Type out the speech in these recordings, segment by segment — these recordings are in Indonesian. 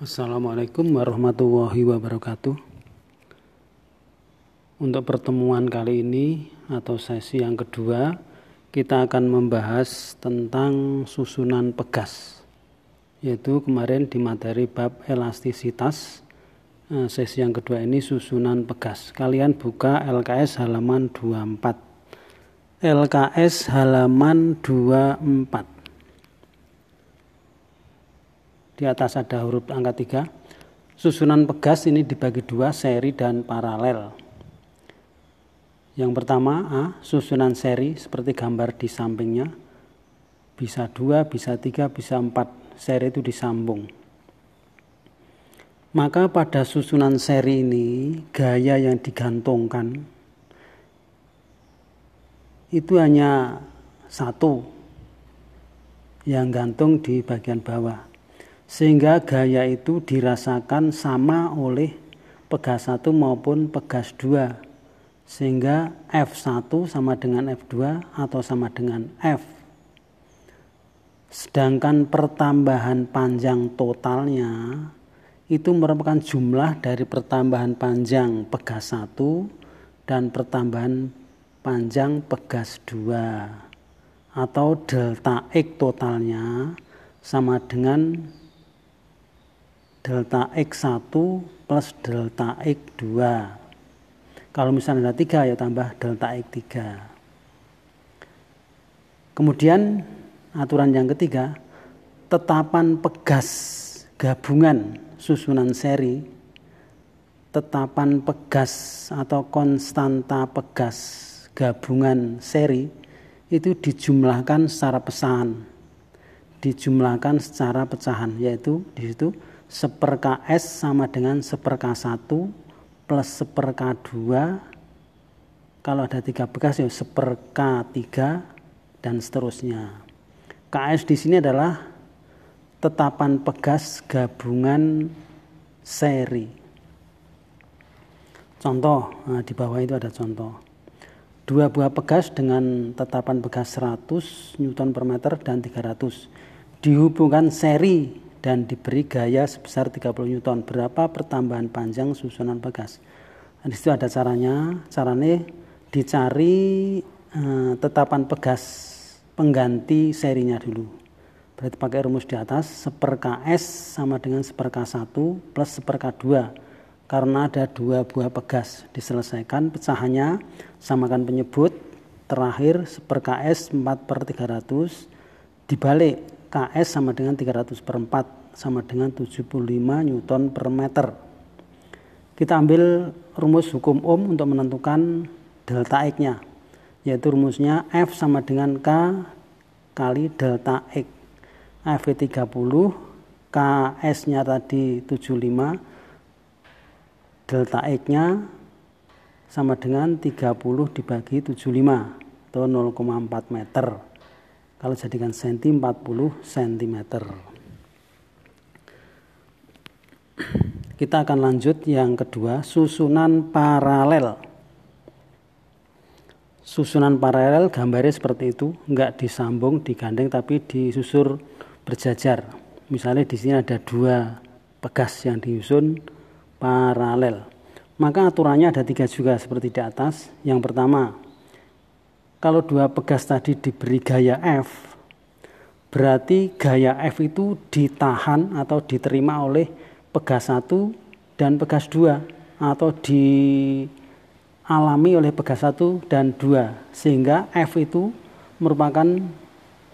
Assalamualaikum warahmatullahi wabarakatuh. Untuk pertemuan kali ini atau sesi yang kedua, kita akan membahas tentang susunan pegas. Yaitu kemarin di materi bab elastisitas. Eh, sesi yang kedua ini susunan pegas. Kalian buka LKS halaman 24. LKS halaman 24 di atas ada huruf angka 3. Susunan pegas ini dibagi dua, seri dan paralel. Yang pertama A, susunan seri seperti gambar di sampingnya. Bisa dua, bisa tiga, bisa empat. Seri itu disambung. Maka pada susunan seri ini gaya yang digantungkan itu hanya satu yang gantung di bagian bawah sehingga gaya itu dirasakan sama oleh pegas 1 maupun pegas 2 sehingga F1 sama dengan F2 atau sama dengan F. Sedangkan pertambahan panjang totalnya itu merupakan jumlah dari pertambahan panjang pegas 1 dan pertambahan panjang pegas 2 atau delta X totalnya sama dengan delta X1 plus delta X2. Kalau misalnya ada 3 ya tambah delta X3. Kemudian aturan yang ketiga, tetapan pegas gabungan susunan seri, tetapan pegas atau konstanta pegas gabungan seri itu dijumlahkan secara pesahan. Dijumlahkan secara pecahan yaitu di situ seper KS sama dengan seper K1 plus seper K2 kalau ada tiga bekas ya seper K3 dan seterusnya. KS di sini adalah tetapan pegas gabungan seri. Contoh nah di bawah itu ada contoh. Dua buah pegas dengan tetapan pegas 100 Newton per meter dan 300 dihubungkan seri dan diberi gaya sebesar 30 Newton. Berapa pertambahan panjang susunan pegas? Nah, di situ ada caranya. Caranya dicari eh, tetapan pegas pengganti serinya dulu. Berarti pakai rumus di atas, seper KS sama dengan seper K1 plus seper K2. Karena ada dua buah pegas, diselesaikan pecahannya, samakan penyebut, terakhir seper KS 4 per 300, dibalik KS sama dengan 300 per 4 sama dengan 75 Newton per meter. Kita ambil rumus hukum Ohm untuk menentukan delta X-nya, yaitu rumusnya F sama dengan K kali delta X. F 30, KS-nya tadi 75, delta X-nya sama dengan 30 dibagi 75 atau 0,4 meter. Kalau jadikan senti 40 cm. Kita akan lanjut yang kedua, susunan paralel. Susunan paralel gambarnya seperti itu, enggak disambung, digandeng tapi disusur berjajar. Misalnya di sini ada dua pegas yang diusun paralel. Maka aturannya ada tiga juga seperti di atas. Yang pertama, kalau dua pegas tadi diberi gaya F, berarti gaya F itu ditahan atau diterima oleh pegas satu dan pegas dua atau dialami oleh pegas satu dan dua sehingga F itu merupakan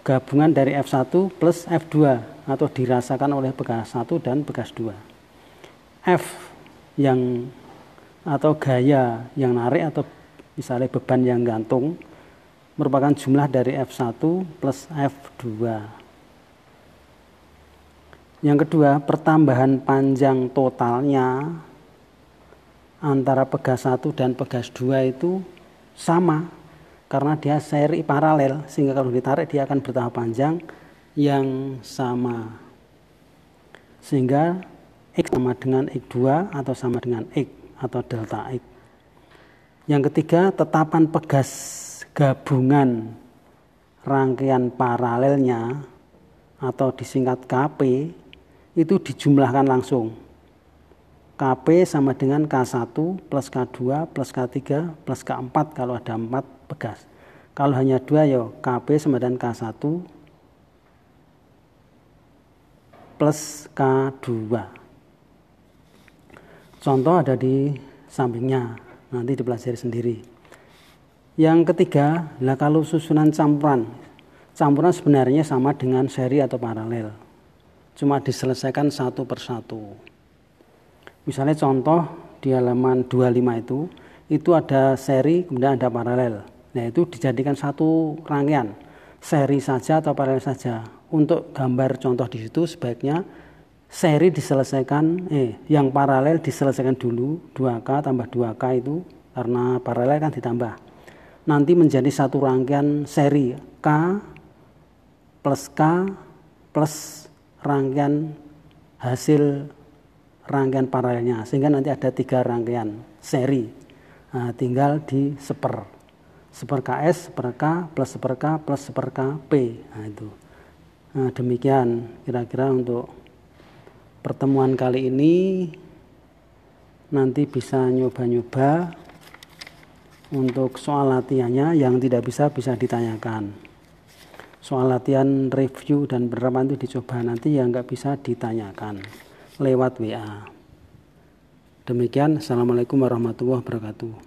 gabungan dari F1 plus F2 atau dirasakan oleh pegas satu dan pegas dua. F yang atau gaya yang narik atau misalnya beban yang gantung merupakan jumlah dari F1 plus F2. Yang kedua, pertambahan panjang totalnya antara pegas 1 dan pegas 2 itu sama karena dia seri paralel sehingga kalau ditarik dia akan bertambah panjang yang sama. Sehingga X sama dengan X2 atau sama dengan X atau delta X. Yang ketiga, tetapan pegas gabungan rangkaian paralelnya atau disingkat KP itu dijumlahkan langsung. KP sama dengan K1 plus K2 plus K3 plus K4 kalau ada 4 bekas. Kalau hanya dua ya KP sama dengan K1 plus K2. Contoh ada di sampingnya, nanti dipelajari sendiri. Yang ketiga, lah kalau susunan campuran. Campuran sebenarnya sama dengan seri atau paralel. Cuma diselesaikan satu persatu. Misalnya contoh di halaman 25 itu, itu ada seri kemudian ada paralel. Nah itu dijadikan satu rangkaian, seri saja atau paralel saja. Untuk gambar contoh di situ sebaiknya seri diselesaikan, eh yang paralel diselesaikan dulu 2K tambah 2K itu karena paralel kan ditambah nanti menjadi satu rangkaian seri K plus K plus rangkaian hasil rangkaian paralelnya sehingga nanti ada tiga rangkaian seri. Nah, tinggal di seper seper KS seper K plus seper K plus seper K P. Nah itu. Nah, demikian kira-kira untuk pertemuan kali ini. Nanti bisa nyoba-nyoba untuk soal latihannya yang tidak bisa bisa ditanyakan. Soal latihan review dan penerapan itu dicoba nanti yang nggak bisa ditanyakan lewat WA demikian assalamualaikum warahmatullahi wabarakatuh